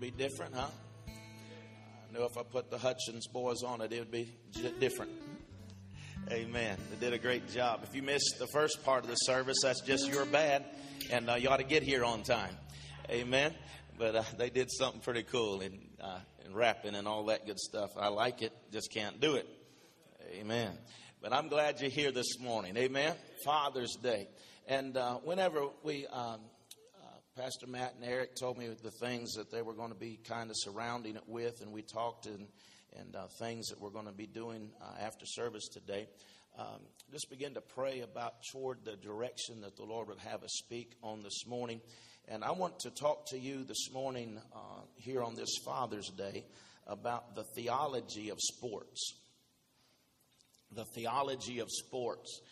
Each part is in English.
Be different, huh? I know if I put the Hutchins boys on it, it would be different. Amen. They did a great job. If you missed the first part of the service, that's just your bad, and uh, you ought to get here on time. Amen. But uh, they did something pretty cool in, uh, in rapping and all that good stuff. I like it, just can't do it. Amen. But I'm glad you're here this morning. Amen. Father's Day. And uh, whenever we, um, Pastor Matt and Eric told me the things that they were going to be kind of surrounding it with, and we talked and and uh, things that we're going to be doing uh, after service today. Um, just begin to pray about toward the direction that the Lord would have us speak on this morning. And I want to talk to you this morning uh, here on this Father's Day about the theology of sports. The theology of sports.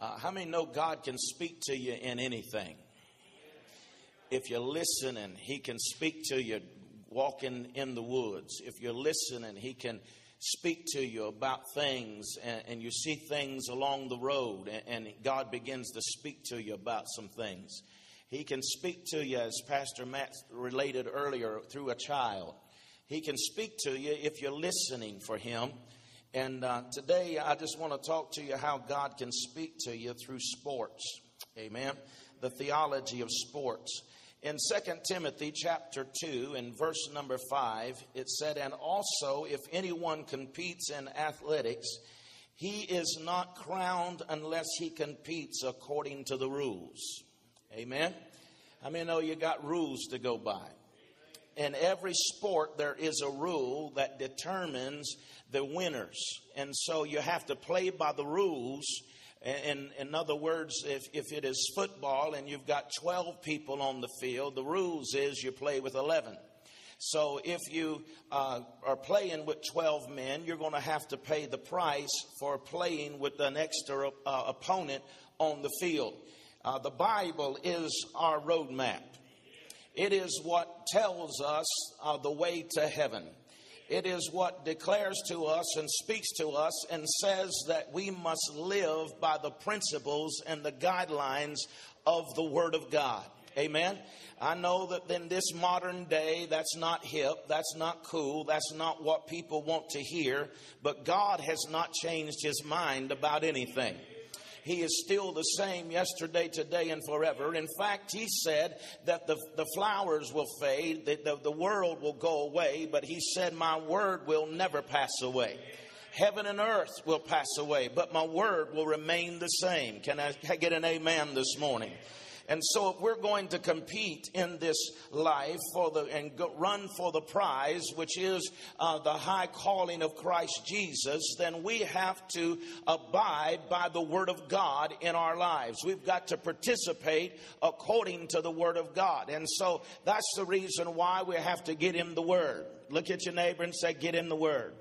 Uh, how many know God can speak to you in anything? If you're listening, He can speak to you walking in the woods, if you're listening, He can speak to you about things and, and you see things along the road and, and, God begins to speak to you about some things. He can speak to you, as Pastor Matt related earlier, through a child. He can speak to you if you're listening for Him. And uh, today I just want to talk to you how God can speak to you through sports. Amen. The theology of sports. In 2 Timothy chapter 2 in verse number 5, it said, And also, if anyone competes in athletics, he is not crowned unless he competes according to the rules. Amen. I mean, know you got rules to go by. In every sport, there is a rule that determines the winners. And so you have to play by the rules in, in other words, if, if it is football and you've got 12 people on the field, the rules is you play with 11. So if you uh, are playing with 12 men, you're going to have to pay the price for playing with an extra uh, opponent on the field. Uh, the Bible is our roadmap. It is what tells us uh, the way to heaven. It is what declares to us and speaks to us and says that we must live by the principles and the guidelines of the Word of God. Amen. I know that in this modern day, that's not hip, that's not cool, that's not what people want to hear, but God has not changed his mind about anything. He is still the same yesterday, today, and forever. In fact, He said that the, the flowers will fade, the, the, the world will go away, but He said, My word will never pass away. Heaven and earth will pass away, but my word will remain the same. Can I get an amen this morning? And so, if we're going to compete in this life for the and go, run for the prize, which is uh, the high calling of Christ Jesus, then we have to abide by the Word of God in our lives. We've got to participate according to the Word of God, and so that's the reason why we have to get in the Word. Look at your neighbor and say, "Get in the Word."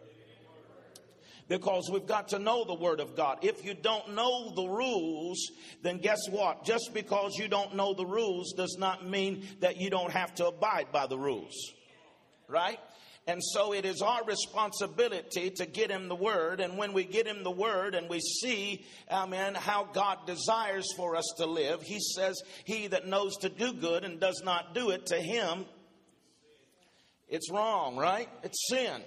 Because we've got to know the Word of God. If you don't know the rules, then guess what? Just because you don't know the rules does not mean that you don't have to abide by the rules. Right? And so it is our responsibility to get him the word. And when we get him the word and we see, amen, how God desires for us to live, he says, He that knows to do good and does not do it, to him, it's wrong, right? It's sin.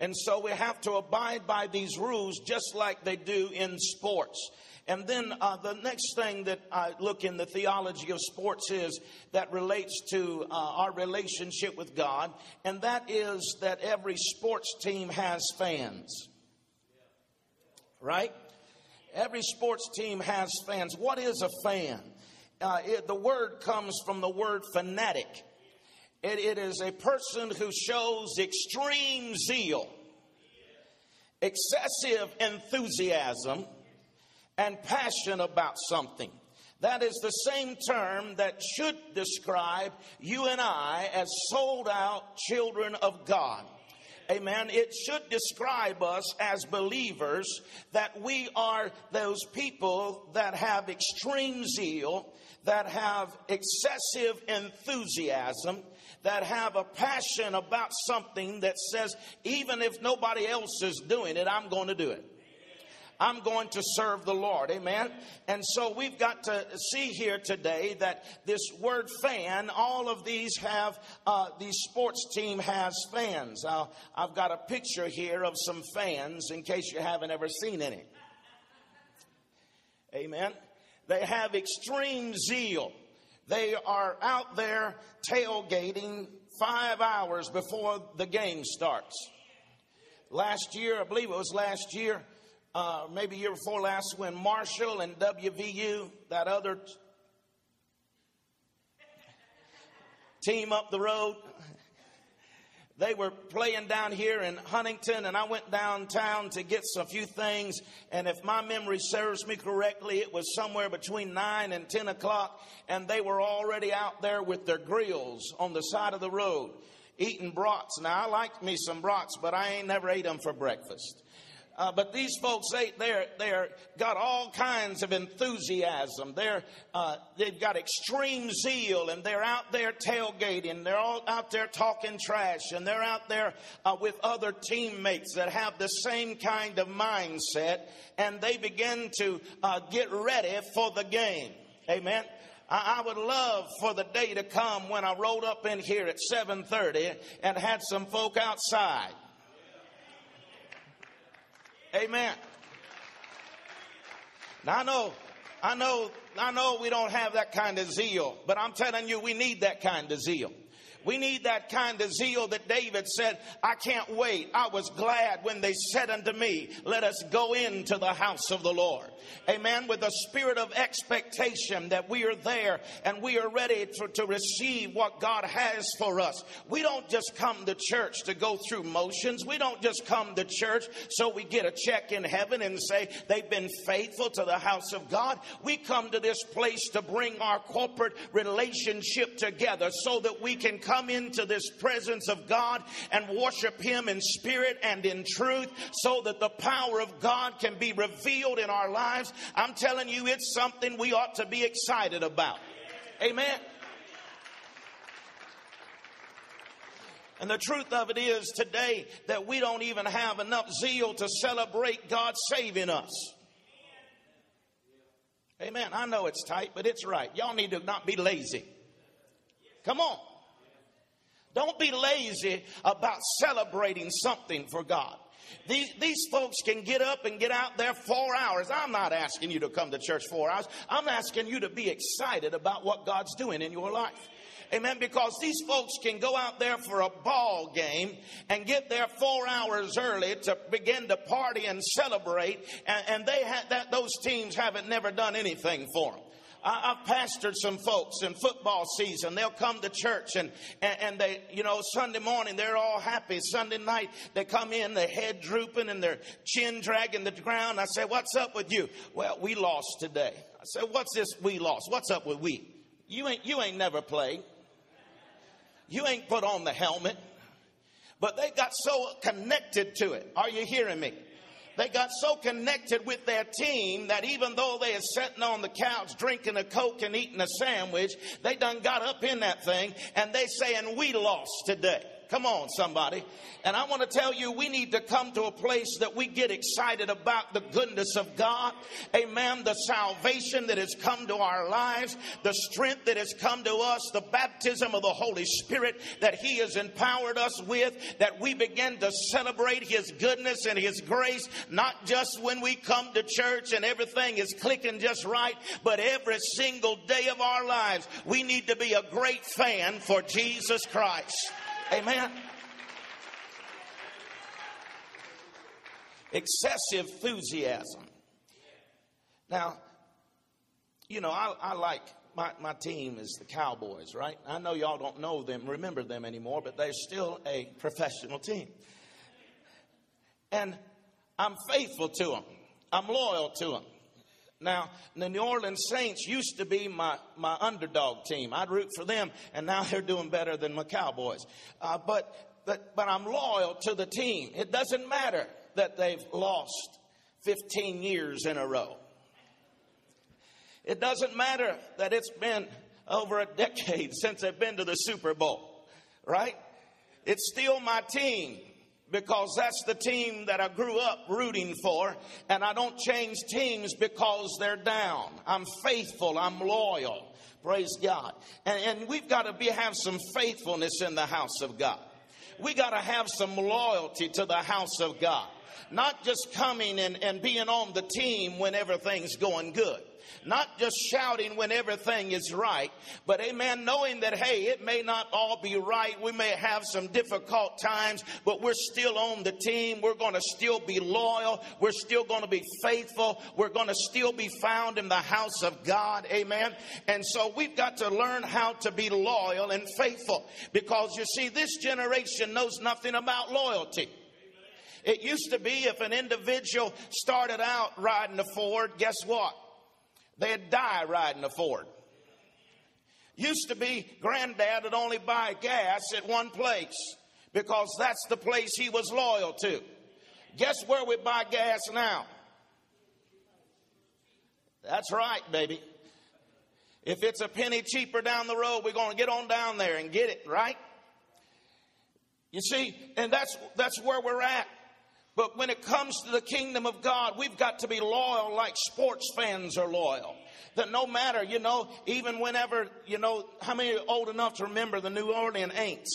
And so we have to abide by these rules just like they do in sports. And then uh, the next thing that I look in the theology of sports is that relates to uh, our relationship with God, and that is that every sports team has fans. Right? Every sports team has fans. What is a fan? Uh, it, the word comes from the word fanatic. It, is a person who shows extreme zeal, excessive enthusiasm, and passion about something. That is the same term that should describe you and I as sold out children of God. Amen. It should describe us as believers that we are those people that have extreme zeal, that have excessive enthusiasm, that have a passion about something that says, even if nobody else is doing it, I'm going to do it. I'm going to serve the Lord. Amen. And so we've got to see here today that this word fan, all of these have, uh, the sports team has fans. Uh, I've got a picture here of some fans in case you haven't ever seen any. Amen. They have extreme zeal. They are out there tailgating five hours before the game starts. Last year, I believe it was last year, uh, maybe year before last, when Marshall and WVU, that other team up the road, they were playing down here in Huntington, and I went downtown to get a few things. And if my memory serves me correctly, it was somewhere between 9 and 10 o'clock, and they were already out there with their grills on the side of the road eating brats. Now, I like me some brats, but I ain't never ate them for breakfast. Uh, but these folks, they, they're, they're got all kinds of enthusiasm. They're, uh, they've got extreme zeal and they're out there tailgating. They're all out there talking trash and they're out there uh, with other teammates that have the same kind of mindset and they begin to uh, get ready for the game. Amen. I, would love for the day to come when I rolled up in here at 7:30 and had some folk outside Amen. Now I know, I know, I know we don't have that kind of zeal, but I'm telling you, we need that kind of zeal. We need that kind of zeal that David said, I can't wait. I was glad when they said unto me, Let us go into the house of the Lord. Amen. With a spirit of expectation that we are there and we are ready to, to receive what God has for us. We don't just come to church to go through motions. We don't just come to church so we get a check in heaven and say they've been faithful to the house of God. We come to this place to bring our corporate relationship together so that we can come come into this presence of God and worship Him in spirit and in truth so that the power of God can be revealed in our lives. I'm telling you, it's something we ought to be excited about. Amen. And the truth of it is today that we don't even have enough zeal to celebrate God saving us. Amen. I know it's tight, but it's right. Y'all need to not be lazy. Come on. Don't be lazy about celebrating something for God. These, these folks can get up and get out there four hours. I'm not asking you to come to church four hours. I'm asking you to be excited about what God's doing in your life. Amen. Because these folks can go out there for a ball game and get there four hours early to begin to party and celebrate. And, and they had that, those teams haven't never done anything for them. I, have pastored some folks in football season. They'll come to church and, and, and, they, you know, Sunday morning, they're all happy. Sunday night, they come in, their head drooping and their chin dragging the ground. I say, what's up with you? Well, we lost today. I said, what's this we lost? What's up with we? You ain't, you ain't never played. You ain't put on the helmet. But they got so connected to it. Are you hearing me? They got so connected with their team that even though they are sitting on the couch drinking a Coke and eating a sandwich, they done got up in that thing and they saying, we lost today. Come on, somebody. And I want to tell you, we need to come to a place that we get excited about the goodness of God. Amen. The salvation that has come to our lives, the strength that has come to us, the baptism of the Holy Spirit that He has empowered us with, that we begin to celebrate His goodness and His grace, not just when we come to church and everything is clicking just right, but every single day of our lives, we need to be a great fan for Jesus Christ. Amen. Excessive enthusiasm. Now, you know, I, I like my, my team is the Cowboys, right? I know y'all don't know them, remember them anymore, but they're still a professional team. And I'm faithful to them, I'm loyal to them. Now, the New Orleans Saints used to be my, my underdog team. I'd root for them, and now they're doing better than my Cowboys. Uh, but, but, but I'm loyal to the team. It doesn't matter that they've lost 15 years in a row. It doesn't matter that it's been over a decade since they've been to the Super Bowl, right? It's still my team because that's the team that I grew up rooting for, and I don't change teams because they're down. I'm faithful, I'm loyal. Praise God. And, and we've got to be, have some faithfulness in the house of God. We got to have some loyalty to the house of God. Not just coming and, and being on the team when everything's going good not just shouting when everything is right, but amen, knowing that, hey, it may not all be right. We may have some difficult times, but we're still on the team. We're going to still be loyal. We're still going to be faithful. We're going to still be found in the house of God. Amen. And so we've got to learn how to be loyal and faithful because you see, this generation knows nothing about loyalty. It used to be if an individual started out riding a Ford, guess what? They'd die riding a Ford. Used to be granddad would only buy gas at one place because that's the place he was loyal to. Guess where we buy gas now? That's right, baby. If it's a penny cheaper down the road, we're going to get on down there and get it, right? You see, and that's that's where we're at. But when it comes to the kingdom of God, we've got to be loyal like sports fans are loyal. That no matter, you know, even whenever, you know, how many old enough to remember the New Orleans Aints?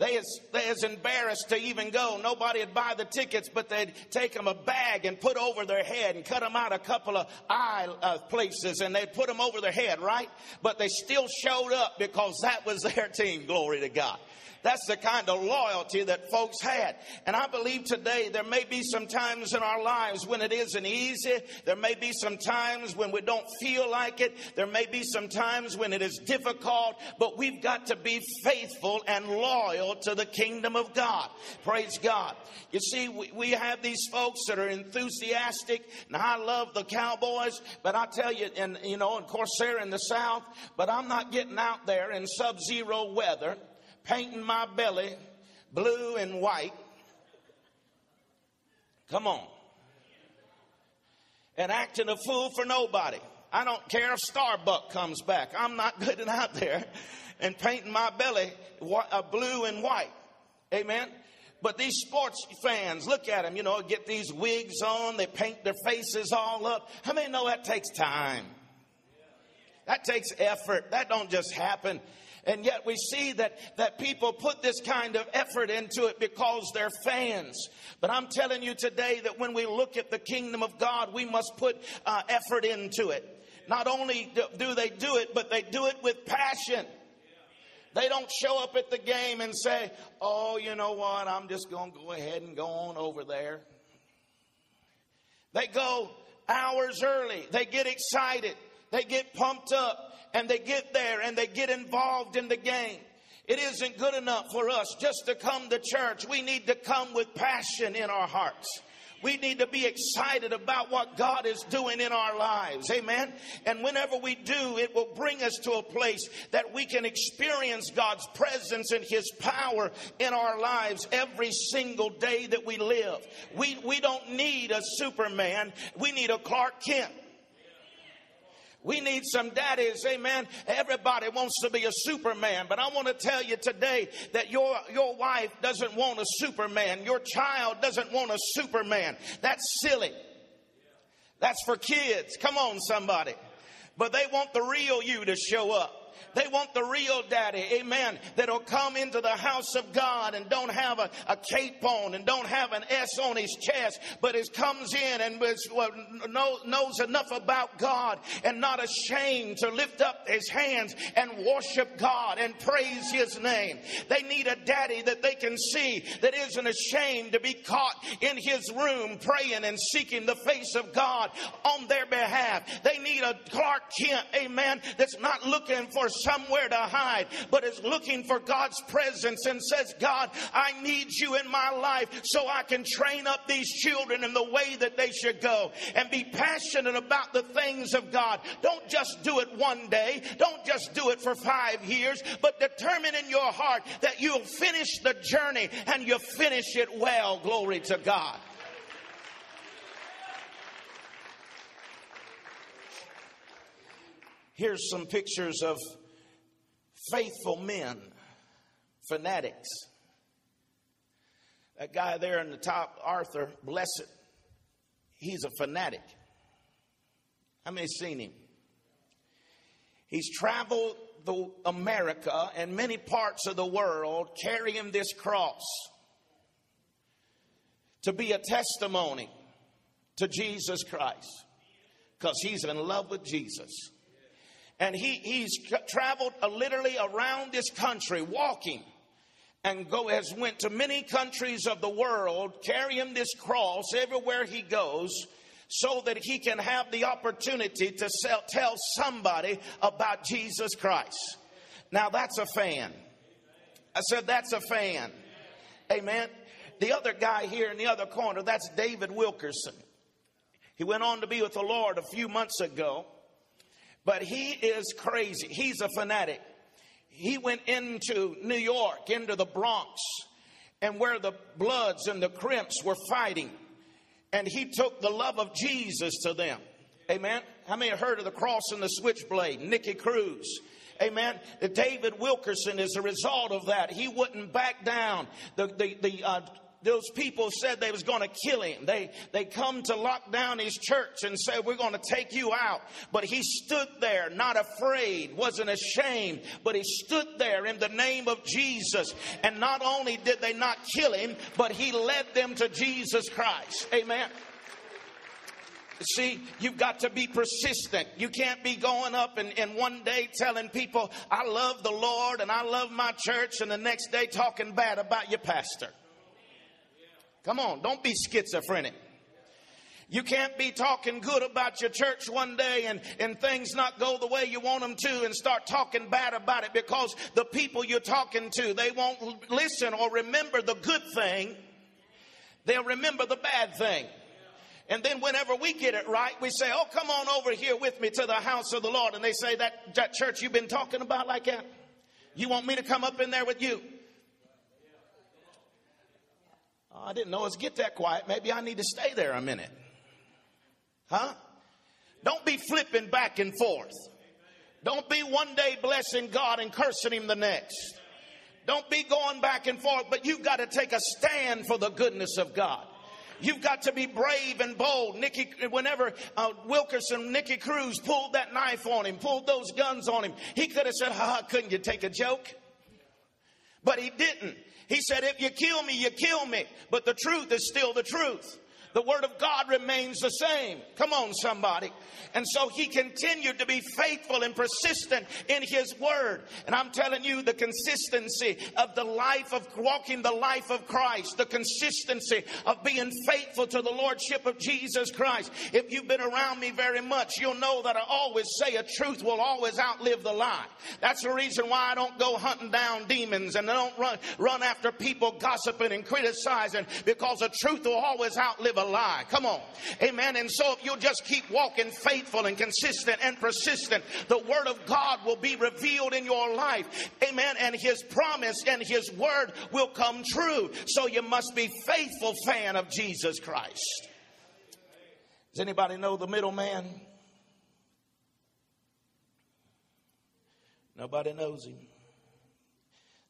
They is, they is embarrassed to even go. Nobody would buy the tickets, but they'd take them a bag and put over their head and cut them out a couple of eye uh, places and they'd put them over their head, right? But they still showed up because that was their team. Glory to God. That's the kind of loyalty that folks had. And I believe today there may be some times in our lives when it isn't easy. There may be some times when we don't feel like it. There may be some times when it is difficult, but we've got to be faithful and loyal to the kingdom of God. Praise God. You see, we, we have these folks that are enthusiastic. Now, I love the Cowboys, but I tell you, and you know, of course, they're in the South, but I'm not getting out there in sub zero weather painting my belly blue and white. Come on. And acting a fool for nobody. I don't care if Staubach comes back. I'm not getting out there and painting my belly uh, blue and white. Amen. But these sports fans, look at them, you know, get these wigs on, they paint their faces all up. How many know that takes time? That takes effort. That don't just happen. And yet we see that, that people put this kind of effort into it because they're fans. But I'm telling you today that when we look at the kingdom of God, we must put uh, effort into it. Not only do they do it, but they do it with passion. They don't show up at the game and say, Oh, you know what? I'm just going to go ahead and go on over there. They go hours early. They get excited. They get pumped up and they get there and they get involved in the game. It isn't good enough for us just to come to church. We need to come with passion in our hearts. We need to be excited about what God is doing in our lives. Amen. And whenever we do, it will bring us to a place that we can experience God's presence and His power in our lives every single day that we live. We, we don't need a Superman. We need a Clark Kent. We need some daddies, amen. Everybody wants to be a superman, but I want to tell you today that your, your wife doesn't want a superman. Your child doesn't want a superman. That's silly. That's for kids. Come on, somebody. But they want the real you to show up. They want the real daddy, amen, that'll come into the house of God and don't have a, a cape on and don't have an S on his chest, but is comes in and is, well, knows enough about God and not ashamed to lift up his hands and worship God and praise his name. They need a daddy that they can see that isn't ashamed to be caught in his room praying and seeking the face of God on their behalf. They need a Clark Kent, amen, that's not looking for somewhere to hide, but is looking for God's presence and says, God, I need you in my life so I can train up these children in the way that they should go and be passionate about the things of God. Don't just do it one day. Don't just do it for five years, but determine in your heart that you'll finish the journey and you'll finish it well. Glory to God. Here's some pictures of faithful men, fanatics. That guy there in the top, Arthur, Blessitt, he's a fanatic. How many seen him? He's traveled the America and many parts of the world carrying this cross to be a testimony to Jesus Christ because he's in love with Jesus. And he, he's traveled uh, literally around this country walking and go has went to many countries of the world carrying this cross everywhere he goes so that he can have the opportunity to sell, tell somebody about Jesus Christ. Now that's a fan. I said that's a fan. Amen. The other guy here in the other corner, that's David Wilkerson. He went on to be with the Lord a few months ago, but he is crazy. He's a fanatic. He went into New York, into the Bronx, and where the Bloods and the Crips were fighting, and he took the love of Jesus to them. Amen. How many have heard of the cross and the switchblade? Nicky Cruz. Amen. David Wilkerson is a result of that. He wouldn't back down. The, the, the uh, those people said they was going to kill him. They, they come to lock down his church and say, we're going to take you out. But he stood there, not afraid, wasn't ashamed, but he stood there in the name of Jesus. And not only did they not kill him, but he led them to Jesus Christ. Amen. See, you've got to be persistent. You can't be going up and, and one day telling people, I love the Lord and I love my church, and the next day talking bad about your pastor. Come on, don't be schizophrenic. You can't be talking good about your church one day and, and things not go the way you want them to and start talking bad about it because the people you're talking to, they won't listen or remember the good thing. They'll remember the bad thing. And then whenever we get it right, we say, Oh, come on over here with me to the house of the Lord. And they say, That, that church you've been talking about like that? You want me to come up in there with you? Oh, I didn't know it's get that quiet. Maybe I need to stay there a minute. Huh? Don't be flipping back and forth. Don't be one day blessing God and cursing Him the next. Don't be going back and forth, but you've got to take a stand for the goodness of God. You've got to be brave and bold. Nicky, whenever uh, Wilkerson, Nicky Cruz pulled that knife on him, pulled those guns on him, he could have said, "Ha, couldn't you take a joke?" But he didn't. He said, if you kill me, you kill me. But the truth is still the truth the word of God remains the same. Come on, somebody. And so he continued to be faithful and persistent in his word. And I'm telling you, the consistency of the life of walking the life of Christ, the consistency of being faithful to the Lordship of Jesus Christ. If you've been around me very much, you'll know that I always say a truth will always outlive the lie. That's the reason why I don't go hunting down demons and I don't run, run after people gossiping and criticizing because the truth will always outlive a lie. Come on. Amen. And so if you'll just keep walking faithful and consistent and persistent, the word of God will be revealed in your life. Amen. And his promise and his word will come true. So you must be faithful fan of Jesus Christ. Does anybody know the middleman? Nobody knows him.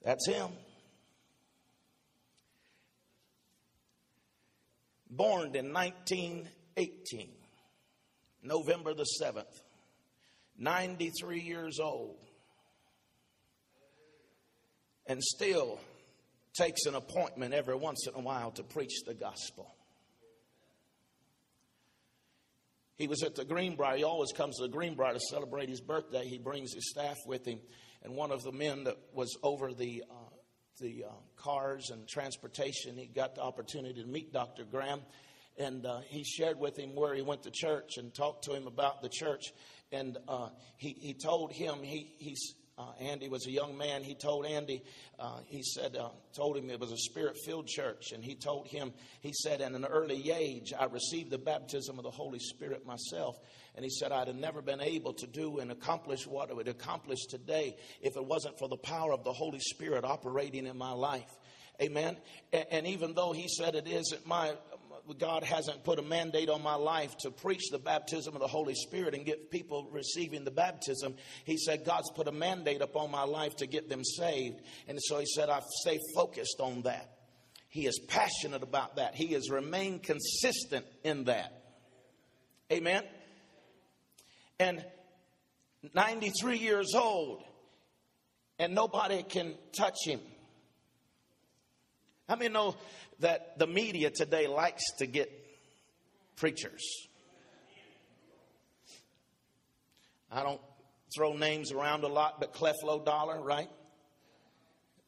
That's him. Born in 1918, November the 7th, 93 years old, and still takes an appointment every once in a while to preach the gospel. He was at the Greenbrier. He always comes to the Greenbrier to celebrate his birthday. He brings his staff with him. And one of the men that was over the uh, the uh, cars and transportation, he got the opportunity to meet Dr. Graham. And uh, he shared with him where he went to church and talked to him about the church. And uh, he, he told him, he, he's, uh, Andy was a young man. He told Andy, uh, he said, uh, told him it was a spirit filled church. And he told him, he said, at an early age, I received the baptism of the Holy Spirit myself. And he said, I'd have never been able to do and accomplish what I would accomplish today if it wasn't for the power of the Holy Spirit operating in my life. Amen. And, and even though he said it isn't my, God hasn't put a mandate on my life to preach the baptism of the Holy Spirit and get people receiving the baptism. He said, God's put a mandate upon my life to get them saved. And so he said, I stay focused on that. He is passionate about that. He has remained consistent in that. Amen. And 93 years old, and nobody can touch him. How many know that the media today likes to get preachers? I don't throw names around a lot, but Creflo Dollar, right?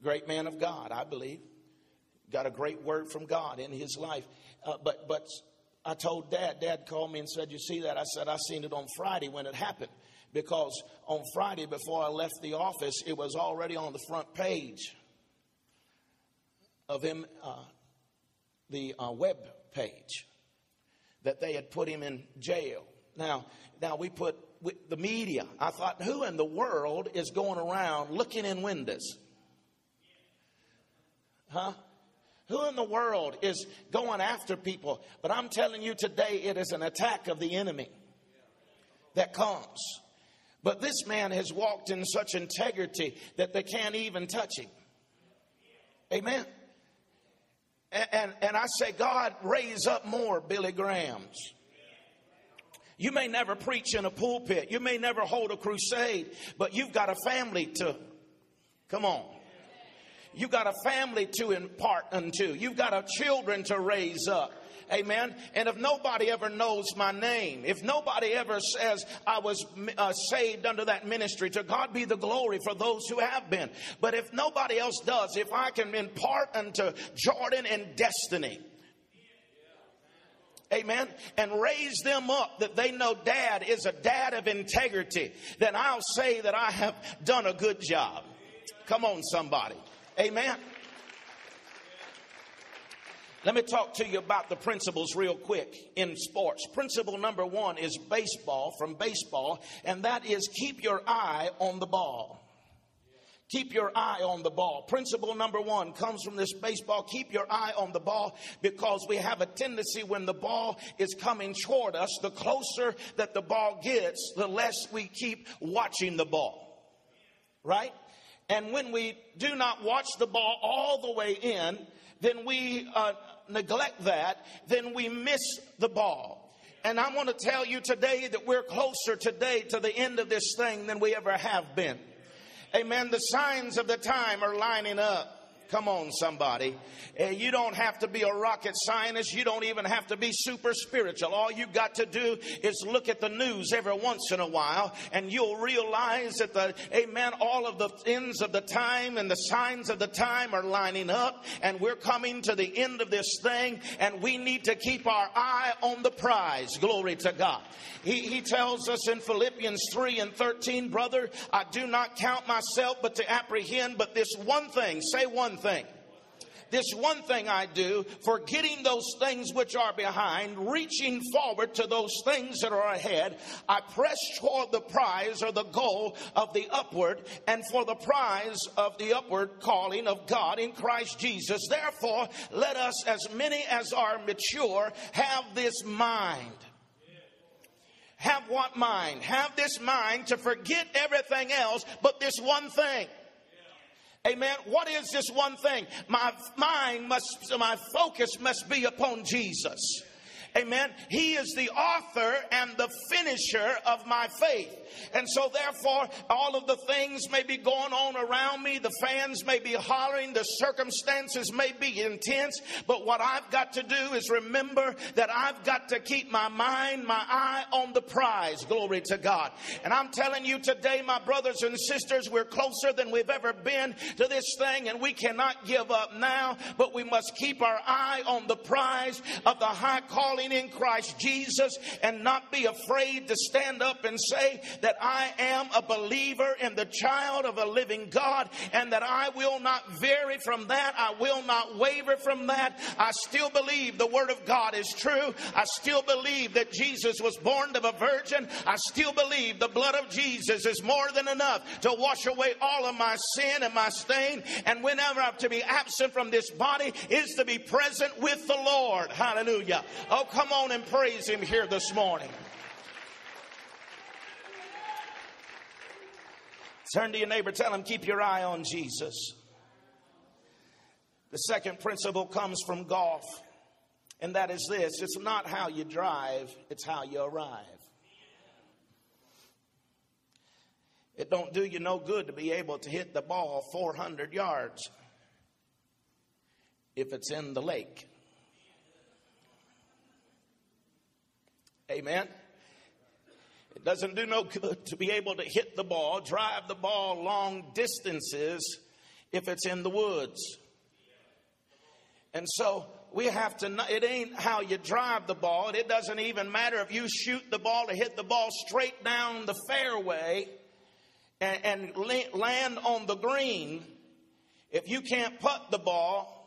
Great man of God, I believe. Got a great word from God in his life. Uh, but, but I told dad, dad called me and said, You see that? I said, I seen it on Friday when it happened. Because on Friday, before I left the office, it was already on the front page of him, uh, the uh, web page, that they had put him in jail. Now, now we put the media. I thought, who in the world is going around looking in windows? Huh? Who in the world is going after people? But I'm telling you today, it is an attack of the enemy that comes. But this man has walked in such integrity that they can't even touch him. Amen. And, and, I say, God, raise up more Billy Grahams. You may never preach in a pulpit, you may never hold a crusade, but you've got a family to, come on. You've got a family to impart unto. You've got a children to raise up. Amen. And if nobody ever knows my name, if nobody ever says I was uh, saved under that ministry, to God be the glory for those who have been. But if nobody else does, if I can impart unto Jordan and destiny, amen, and raise them up that they know dad is a dad of integrity, then I'll say that I have done a good job. Come on, somebody. Amen. Let me talk to you about the principles real quick in sports. Principle number one is baseball, from baseball, and that is keep your eye on the ball. Keep your eye on the ball. Principle number one comes from this baseball. Keep your eye on the ball because we have a tendency when the ball is coming toward us, the closer that the ball gets, the less we keep watching the ball. Right? And when we do not watch the ball all the way in, then we uh, neglect that, then we miss the ball. And I want to tell you today that we're closer today to the end of this thing than we ever have been. Amen. The signs of the time are lining up. Come on, somebody. Uh, you don't have to be a rocket scientist. You don't even have to be super spiritual. All you got to do is look at the news every once in a while and you'll realize that the, amen, all of the ends of the time and the signs of the time are lining up and we're coming to the end of this thing and we need to keep our eye on the prize. Glory to God. He, he tells us in Philippians 3 and 13, brother, I do not count myself but to apprehend, but this one thing, say one thing. This one thing I do, forgetting those things which are behind, reaching forward to those things that are ahead, I press toward the prize or the goal of the upward and for the prize of the upward calling of God in Christ Jesus. Therefore, let us, as many as are mature, have this mind have what mind? Have this mind to forget everything else but this one thing. Amen. What is this one thing? My mind must, my focus must be upon Jesus. Amen. He is the author and the finisher of my faith. And so, therefore, all of the things may be going on around me. The fans may be hollering. The circumstances may be intense. But what I've got to do is remember that I've got to keep my mind, my eye on the prize. Glory to God. And I'm telling you today, my brothers and sisters, we're closer than we've ever been to this thing, and we cannot give up now, but we must keep our eye on the prize of the high calling in Christ Jesus and not be afraid to stand up and say, that I am a believer in the child of a living God and that I will not vary from that. I will not waver from that. I still believe the Word of God is true. I still believe that Jesus was born of a virgin. I still believe the blood of Jesus is more than enough to wash away all of my sin and my stain. And whenever I'm to be absent from this body is to be present with the Lord. Hallelujah. Oh, come on and praise Him here this morning. Turn to your neighbor, tell him, keep your eye on Jesus. The second principle comes from golf, and that is this it's not how you drive, it's how you arrive. It don't do you no good to be able to hit the ball 400 yards if it's in the lake. Amen. It doesn't do no good to be able to hit the ball, drive the ball long distances if it's in the woods. And so we have to, it ain't how you drive the ball. It doesn't even matter if you shoot the ball to hit the ball straight down the fairway and, and land on the green. If you can't putt the ball,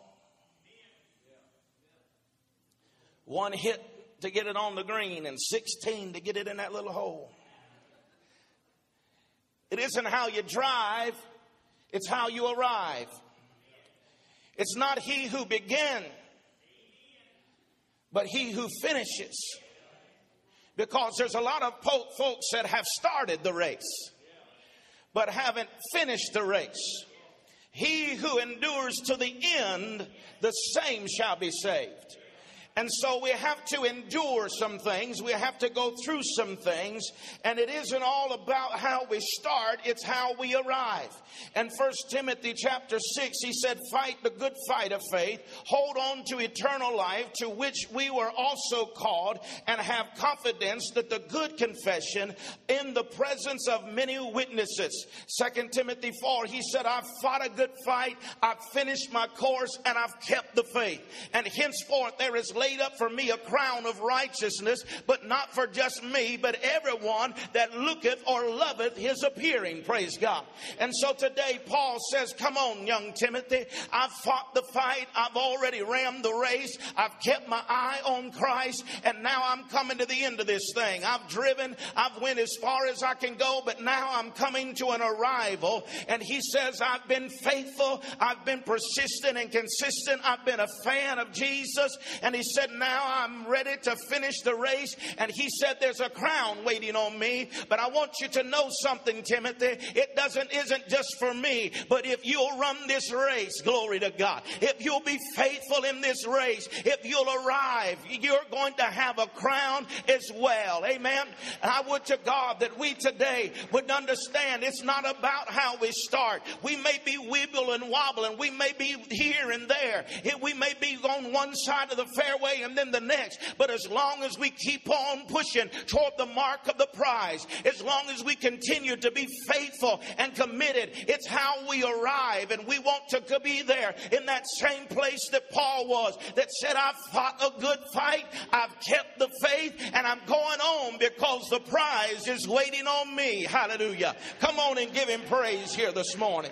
one hit to get it on the green and 16 to get it in that little hole. It isn't how you drive, it's how you arrive. It's not he who began, but he who finishes. Because there's a lot of folks that have started the race, but haven't finished the race. He who endures to the end, the same shall be saved. And so we have to endure some things. We have to go through some things. And it isn't all about how we start, it's how we arrive. And First Timothy chapter 6, he said, Fight the good fight of faith, hold on to eternal life, to which we were also called, and have confidence that the good confession in the presence of many witnesses. Second Timothy 4, he said, I've fought a good fight, I've finished my course, and I've kept the faith. And henceforth there is laid up for me a crown of righteousness, but not for just me, but everyone that looketh or loveth his appearing. Praise God. And so today, Paul says, Come on, young Timothy. I've fought the fight. I've already ran the race. I've kept my eye on Christ. And now I'm coming to the end of this thing. I've driven. I've went as far as I can go, but now I'm coming to an arrival. And he says, I've been faithful. I've been persistent and consistent. I've been a fan of Jesus. And he said, Now I'm ready to finish the race. And he said, There's a crown waiting on me. But I want you to know something, Timothy. It doesn't, isn't just for me, but if you'll run this race, glory to God, if you'll be faithful in this race, if you'll arrive, you're going to have a crown as well. Amen. And I would to God that we today would understand it's not about how we start. We may be wibbling and wobbling. We may be here and there. We may be on one side of the fairway and then the next. But as long as we keep on pushing toward the mark of the prize, as long as we continue to be faithful and committed, it's how we arrive. And we want to be there in that same place that Paul was that said, I've fought a good fight, I've kept the faith, and I'm going on because the prize is waiting on me. Hallelujah. Come on and give him praise here this morning.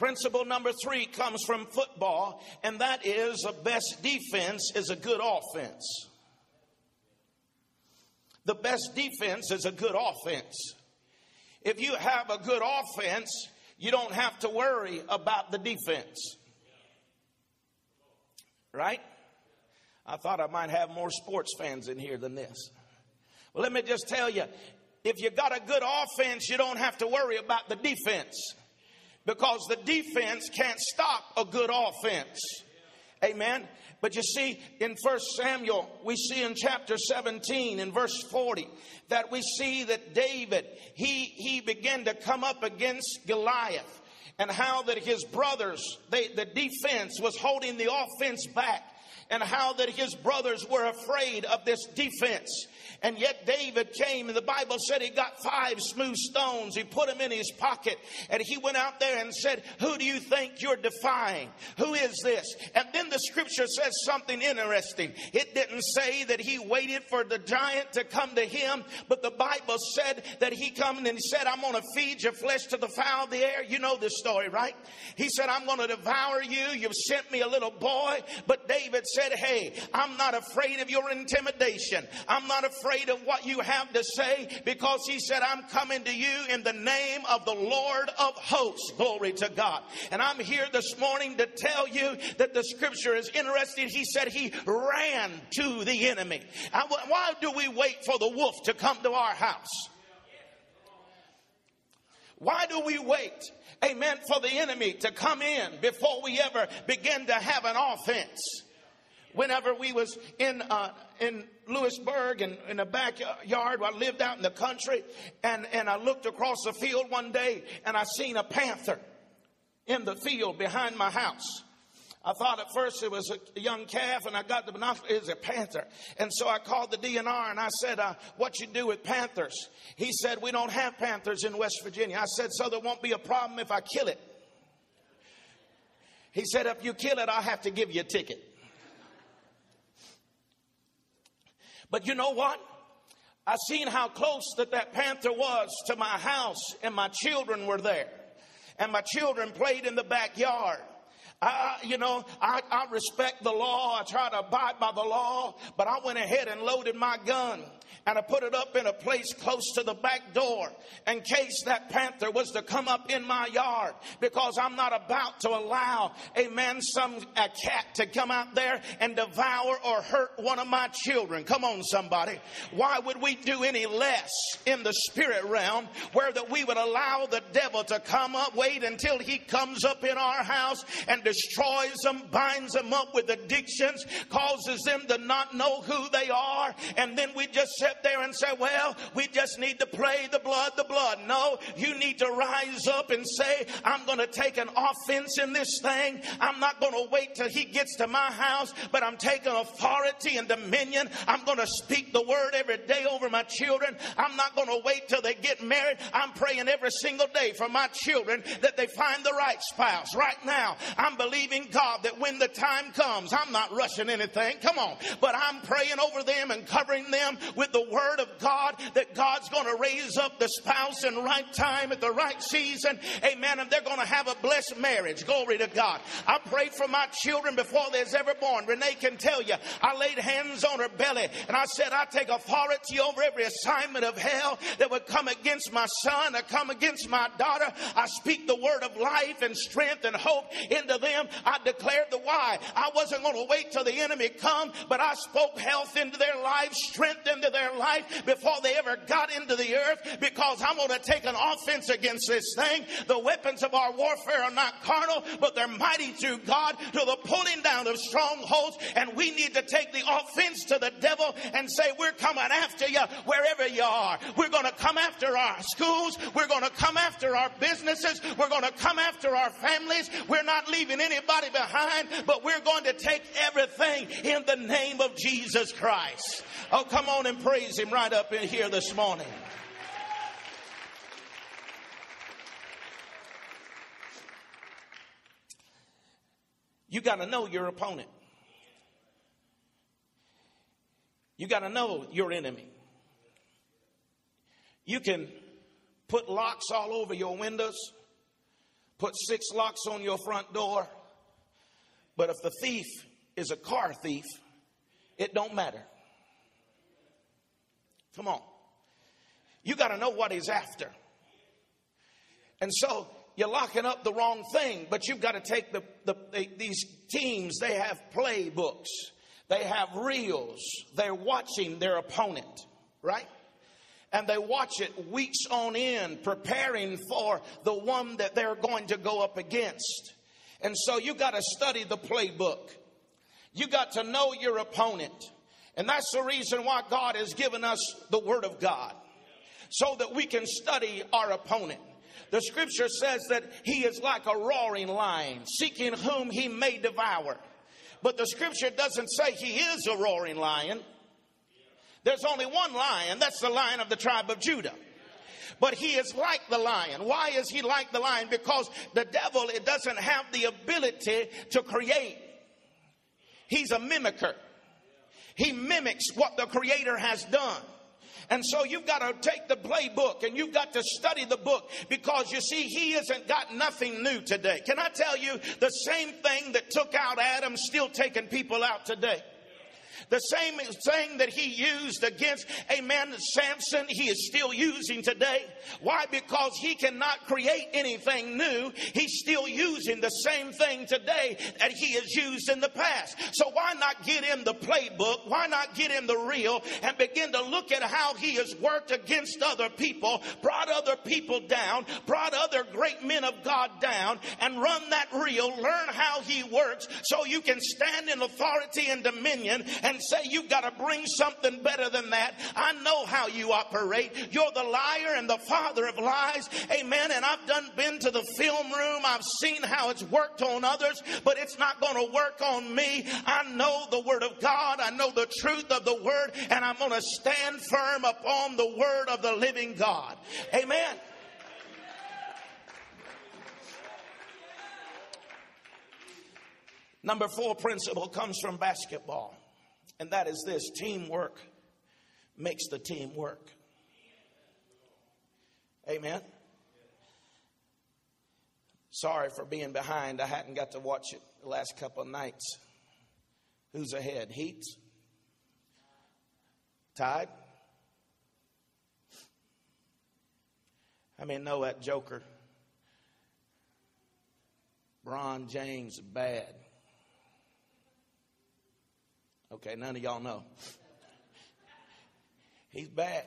Principle number three comes from football, and that is a best defense is a good offense. The best defense is a good offense. If you have a good offense, you don't have to worry about the defense. Right? I thought I might have more sports fans in here than this. Well, let me just tell you if you got a good offense, you don't have to worry about the defense because the defense can't stop a good offense. Amen. But you see, in First Samuel, we see in chapter 17, in verse 40, that we see that David, he, he began to come up against Goliath and how that his brothers, they, the defense was holding the offense back and how that his brothers were afraid of this defense. And yet David came, and the Bible said he got five smooth stones. He put them in his pocket, and he went out there and said, Who do you think you're defying? Who is this? And then the scripture says something interesting. It didn't say that he waited for the giant to come to him, but the Bible said that he come and he said, I'm going to feed your flesh to the fowl of the air. You know this story, right? He said, I'm going to devour you. You've sent me a little boy. But David said, Hey, I'm not afraid of your intimidation. I'm not afraid afraid of what you have to say because he said, I'm coming to you in the name of the Lord of hosts. Glory to God. And I'm here this morning to tell you that the scripture is interesting. He said he ran to the enemy. Why do we wait for the wolf to come to our house? Why do we wait, amen, for the enemy to come in before we ever begin to have an offense? Whenever we was in, uh, in Lewisburg and in the backyard, I lived out in the country, and, and I looked across the field one day and I seen a panther in the field behind my house. I thought at first it was a young calf, and I got the binoculars. It was a panther, and so I called the DNR and I said, uh, "What you do with panthers?" He said, "We don't have panthers in West Virginia." I said, "So there won't be a problem if I kill it." He said, "If you kill it, I'll have to give you a ticket." But you know what? I seen how close that that panther was to my house, and my children were there, and my children played in the backyard. I, you know, I, I respect the law. I try to abide by the law, but I went ahead and loaded my gun and I put it up in a place close to the back door in case that panther was to come up in my yard because I'm not about to allow a man, some a cat to come out there and devour or hurt one of my children. Come on, somebody. Why would we do any less in the spirit realm where that we would allow the devil to come up, wait until he comes up in our house and destroys them, binds them up with addictions, causes them to not know who they are, and then we just say, there and say, well, we just need to pray the blood, the blood. No, you need to rise up and say, I'm going to take an offense in this thing. I'm not going to wait till he gets to my house, but I'm taking authority and dominion. I'm going to speak the word every day over my children. I'm not going to wait till they get married. I'm praying every single day for my children that they find the right spouse. Right now, I'm believing God that when the time comes, I'm not rushing anything. Come on. But I'm praying over them and covering them with the the word of God that God's going to raise up the spouse in right time at the right season. Amen. And they're going to have a blessed marriage. Glory to God. I prayed for my children before they was ever born. Renee can tell you. I laid hands on her belly and I said, I take authority over every assignment of hell that would come against my son or come against my daughter. I speak the word of life and strength and hope into them. I declared the why. I wasn't going to wait till the enemy come, but I spoke health into their lives, strength into their life before they ever got into the earth because I'm going to take an offense against this thing. The weapons of our warfare are not carnal, but they're mighty through God to the pulling down of strongholds. And we need to take the offense to the devil and say, We're coming after you wherever you are. We're going to come after our schools. We're going to come after our businesses. We're going to come after our families. We're not leaving anybody behind, but we're going to take everything in the name of Jesus Christ. Oh, come on and praise Him right up in here this morning. You got to know your opponent. You got to know your enemy. You can put locks all over your windows, put six locks on your front door, but if the thief is a car thief, it don't matter. Come on. You got to know what he's after. And so you're locking up the wrong thing, but you've got to take the, the, the, these teams, they have playbooks, they have reels, they're watching their opponent, right? And they watch it weeks on end, preparing for the one that they're going to go up against. And so you got to study the playbook. You got to know your opponent. And that's the reason why God has given us the Word of God so that we can study our opponent. The scripture says that he is like a roaring lion, seeking whom he may devour. But the scripture doesn't say he is a roaring lion. There's only one lion, that's the lion of the tribe of Judah. But he is like the lion. Why is he like the lion? Because the devil it doesn't have the ability to create. He's a mimicker. He mimics what the Creator has done. And so you've got to take the playbook and you've got to study the book because you see, he hasn't got nothing new today. Can I tell you the same thing that took out Adam still taking people out today? The same thing that he used against, amen, Samson, he is still using today. Why? Because he cannot create anything new. He's still using the same thing today that he has used in the past. So why not get him the playbook? Why not get him the reel and begin to look at how he has worked against other people, brought other people down, brought other great men of God down, and run that reel, learn how he works so you can stand in authority and dominion and say, You've got to bring something better than that. I know how you operate. You're the liar and the father of lies. Amen. And I've done been to the film room. I've seen how it's worked on others, but it's not going to work on me. I know the word of God. I know the truth of the word, and I'm going to stand firm upon the word of the living God. Amen. Number four principle comes from basketball, and that is this teamwork makes the team work. Amen. Sorry for being behind. I hadn't got to watch it the last couple of nights. Who's ahead? Heat? Tide? I mean, know that Joker, Bron James, bad. Okay, none of y'all know. He's bad,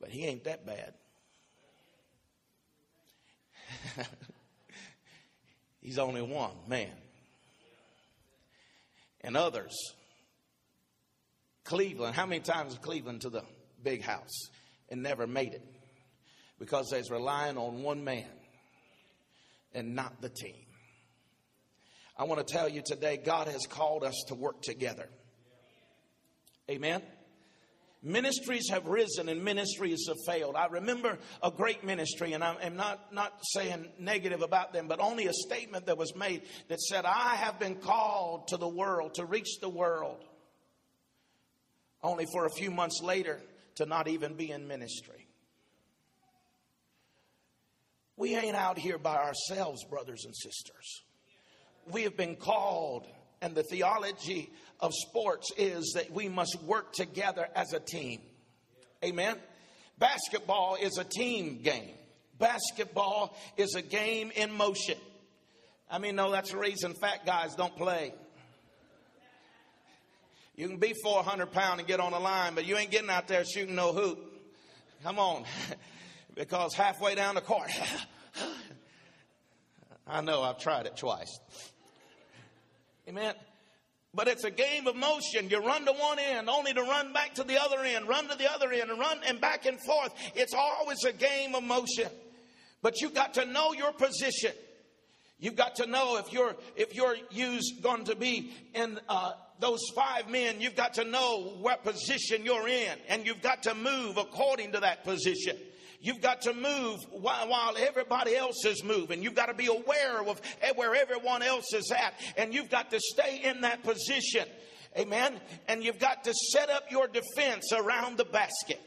but he ain't that bad. He's only one man. And others, Cleveland, how many times Cleveland to the big house and never made it? Because they're relying on one man and not the team. I want to tell you today, God has called us to work together. Amen. Ministries have risen and ministries have failed. I remember a great ministry, and I'm not, not saying negative about them, but only a statement that was made that said, I have been called to the world, to reach the world, only for a few months later to not even be in ministry. We ain't out here by ourselves, brothers and sisters we have been called, and the theology of sports is that we must work together as a team. Amen. Basketball is a team game. Basketball is a game in motion. I mean, no, that's the reason fat guys don't play. You can be 400 pound and get on the line, but you ain't getting out there shooting no hoop. Come on. because halfway down the court, I know I've tried it twice. Amen. But it's a game of motion. You run to one end, only to run back to the other end, run to the other end, and run and back and forth. It's always a game of motion. But you've got to know your position. You've got to know if you're if you're used going to be in uh, those five men. You've got to know what position you're in, and you've got to move according to that position. You've got to move while, everybody else is moving. You've got to be aware of where everyone else is at. And you've got to stay in that position. Amen. And you've got to set up your defense around the basket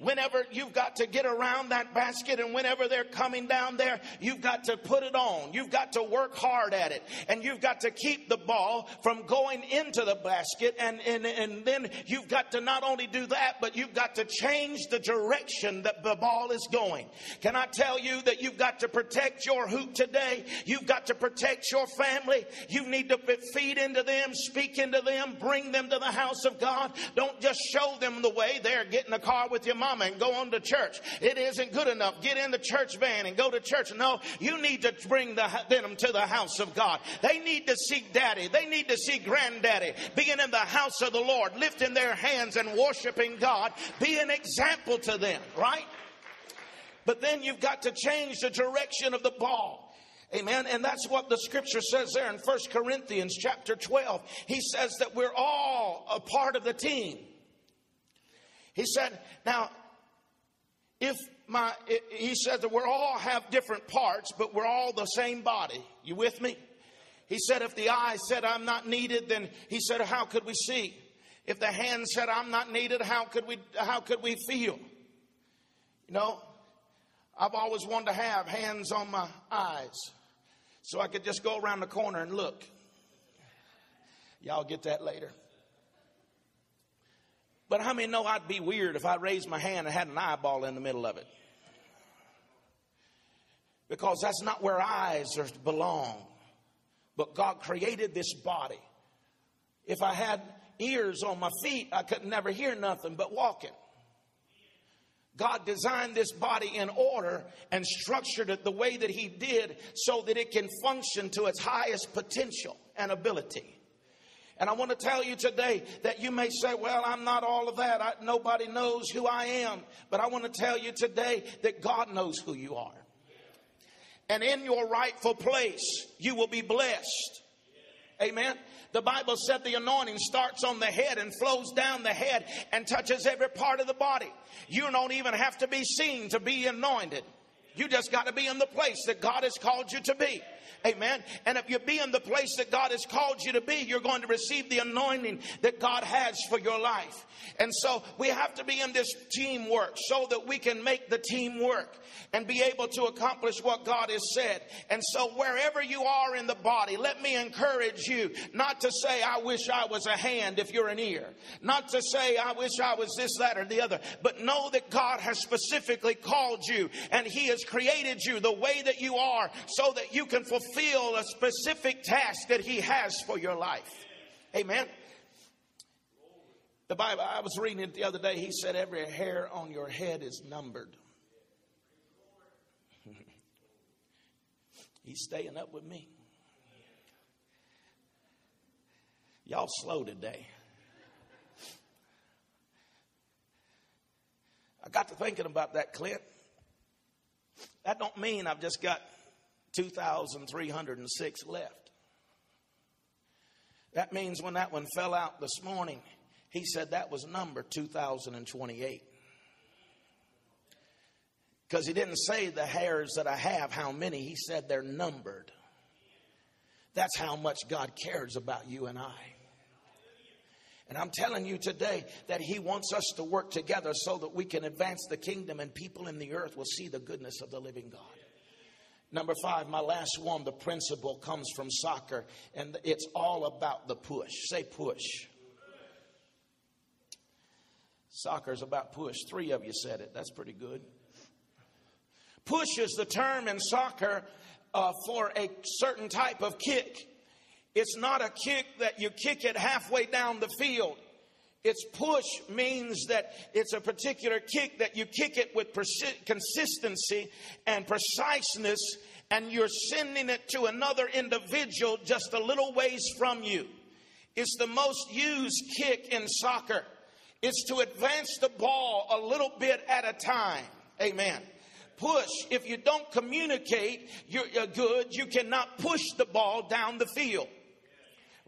whenever you've got to get around that basket and whenever they're coming down there, you've got to put it on. You've got to work hard at it. And you've got to keep the ball from going into the basket. And, and, and then you've got to not only do that, but you've got to change the direction that the ball is going. Can I tell you that you've got to protect your hoop today? You've got to protect your family. You need to feed into them, speak into them, bring them to the house of God. Don't just show them the way. They're getting a car with your mom and go on to church. It isn't good enough. Get in the church van and go to church. No, you need to bring the, them to the house of God. They need to see daddy. They need to see granddaddy being in the house of the Lord, lifting their hands and worshiping God. Be an example to them, right? But then you've got to change the direction of the ball. Amen. And that's what the scripture says there in First Corinthians chapter 12. He says that we're all a part of the team. He said, now, if my, he said that we all have different parts, but we're all the same body. You with me? He said, if the eye said, I'm not needed, then he said, how could we see? If the hand said, I'm not needed, how could we, how could we feel? You know, I've always wanted to have hands on my eyes so I could just go around the corner and look. Y'all get that later. But how many know I'd be weird if I raised my hand and had an eyeball in the middle of it? Because that's not where eyes are to belong. But God created this body. If I had ears on my feet, I could never hear nothing but walking. God designed this body in order and structured it the way that He did so that it can function to its highest potential and ability. And I want to tell you today that you may say, well, I'm not all of that. I, nobody knows who I am. But I want to tell you today that God knows who you are. And in your rightful place, you will be blessed. Amen. The Bible said the anointing starts on the head and flows down the head and touches every part of the body. You don't even have to be seen to be anointed. You just got to be in the place that God has called you to be. Amen. And if you be in the place that God has called you to be, you're going to receive the anointing that God has for your life. And so we have to be in this teamwork so that we can make the team work and be able to accomplish what God has said. And so wherever you are in the body, let me encourage you not to say, I wish I was a hand if you're an ear. Not to say, I wish I was this, that, or the other. But know that God has specifically called you and He has created you the way that you are so that you can fulfill fulfill a specific task that He has for your life. Amen. The Bible, I was reading it the other day. He said, Every hair on your head is numbered. He's staying up with me. Y'all slow today. I got to thinking about that, Clint. That don't mean I've just got 2,306 left. That means when that one fell out this morning, he said that was number 2028. Because he didn't say the hairs that I have, how many. He said they're numbered. That's how much God cares about you and I. And I'm telling you today that He wants us to work together so that we can advance the kingdom and people in the earth will see the goodness of the living God. Number five, my last one, the principle comes from soccer, and it's all about the push. Say push. Soccer is about push. Three of you said it. That's pretty good. Push is the term in soccer uh, for a certain type of kick. It's not a kick that you kick it halfway down the field. Its push means that it's a particular kick that you kick it with persi- consistency and preciseness, and you're sending it to another individual just a little ways from you. It's the most used kick in soccer. It's to advance the ball a little bit at a time. Amen. Push. If you don't communicate, you're, you're good. You cannot push the ball down the field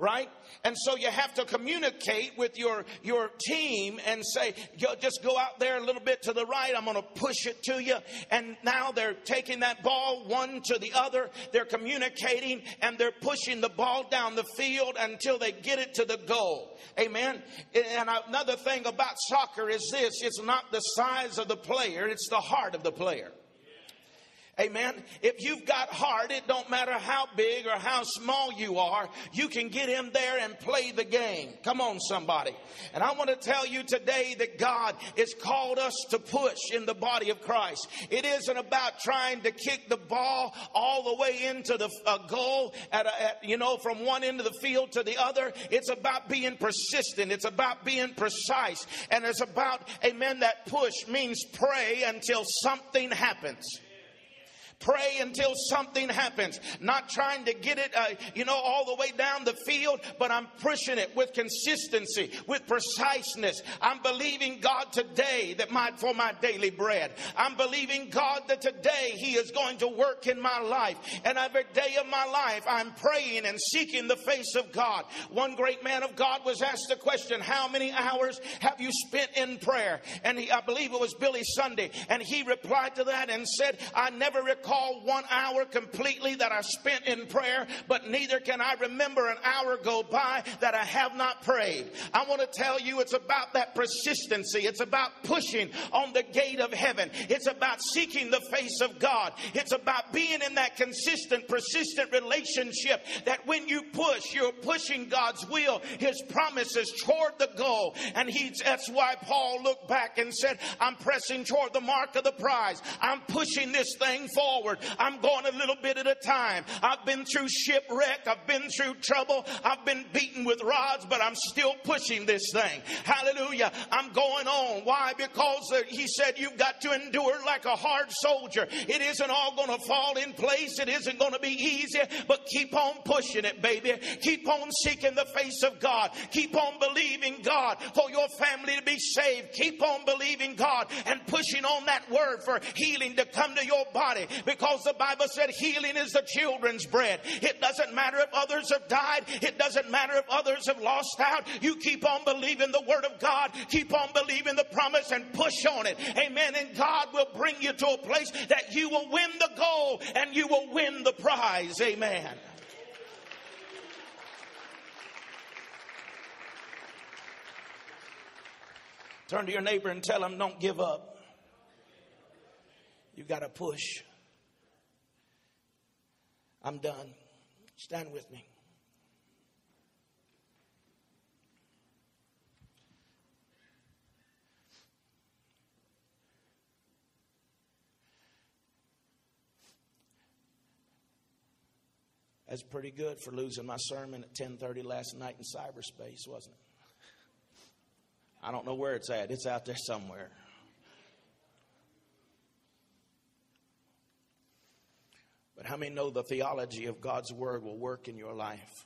right? And so you have to communicate with your, your team and say, just go out there a little bit to the right. I'm going to push it to you. And now they're taking that ball one to the other. They're communicating and they're pushing the ball down the field until they get it to the goal. Amen. And another thing about soccer is this. It's not the size of the player. It's the heart of the player. Amen. If you've got heart, it don't matter how big or how small you are, you can get in there and play the game. Come on, somebody. And I want to tell you today that God has called us to push in the body of Christ. It isn't about trying to kick the ball all the way into the uh, goal at, a, at, you know, from one end of the field to the other. It's about being persistent. It's about being precise. And it's about, amen, that push means pray until something happens. Pray until something happens. Not trying to get it, uh, you know, all the way down the field, but I'm pushing it with consistency, with preciseness. I'm believing God today that my, for my daily bread. I'm believing God that today He is going to work in my life. And every day of my life, I'm praying and seeking the face of God. One great man of God was asked the question, how many hours have you spent in prayer? And he, I believe it was Billy Sunday. And he replied to that and said, I never recall recall one hour completely that I spent in prayer, but neither can I remember an hour go by that I have not prayed. I want to tell you it's about that persistency. It's about pushing on the gate of heaven. It's about seeking the face of God. It's about being in that consistent, persistent relationship that when you push, you're pushing God's will, His promises toward the goal. And he, that's why Paul looked back and said, I'm pressing toward the mark of the prize. I'm pushing this thing forward. I'm going a little bit at a time. I've been through shipwreck. I've been through trouble. I've been beaten with rods, but I'm still pushing this thing. Hallelujah. I'm going on. Why? Because uh, he said you've got to endure like a hard soldier. It isn't all going to fall in place. It isn't going to be easy, but keep on pushing it, baby. Keep on seeking the face of God. Keep on believing God for your family to be saved. Keep on believing God and pushing on that word for healing to come to your body because the Bible said healing is the children's bread. It doesn't matter if others have died. It doesn't matter if others have lost out. You keep on believing the word of God. Keep on believing the promise and push on it. Amen. And God will bring you to a place that you will win the goal and you will win the prize. Amen. Turn to your neighbor and tell him, don't give up. You've got to push. I'm done. Stand with me. That's pretty good for losing my sermon at 10:30 last night in cyberspace, wasn't it? I don't know where it's at. It's out there somewhere. But how many know the theology of God's word will work in your life?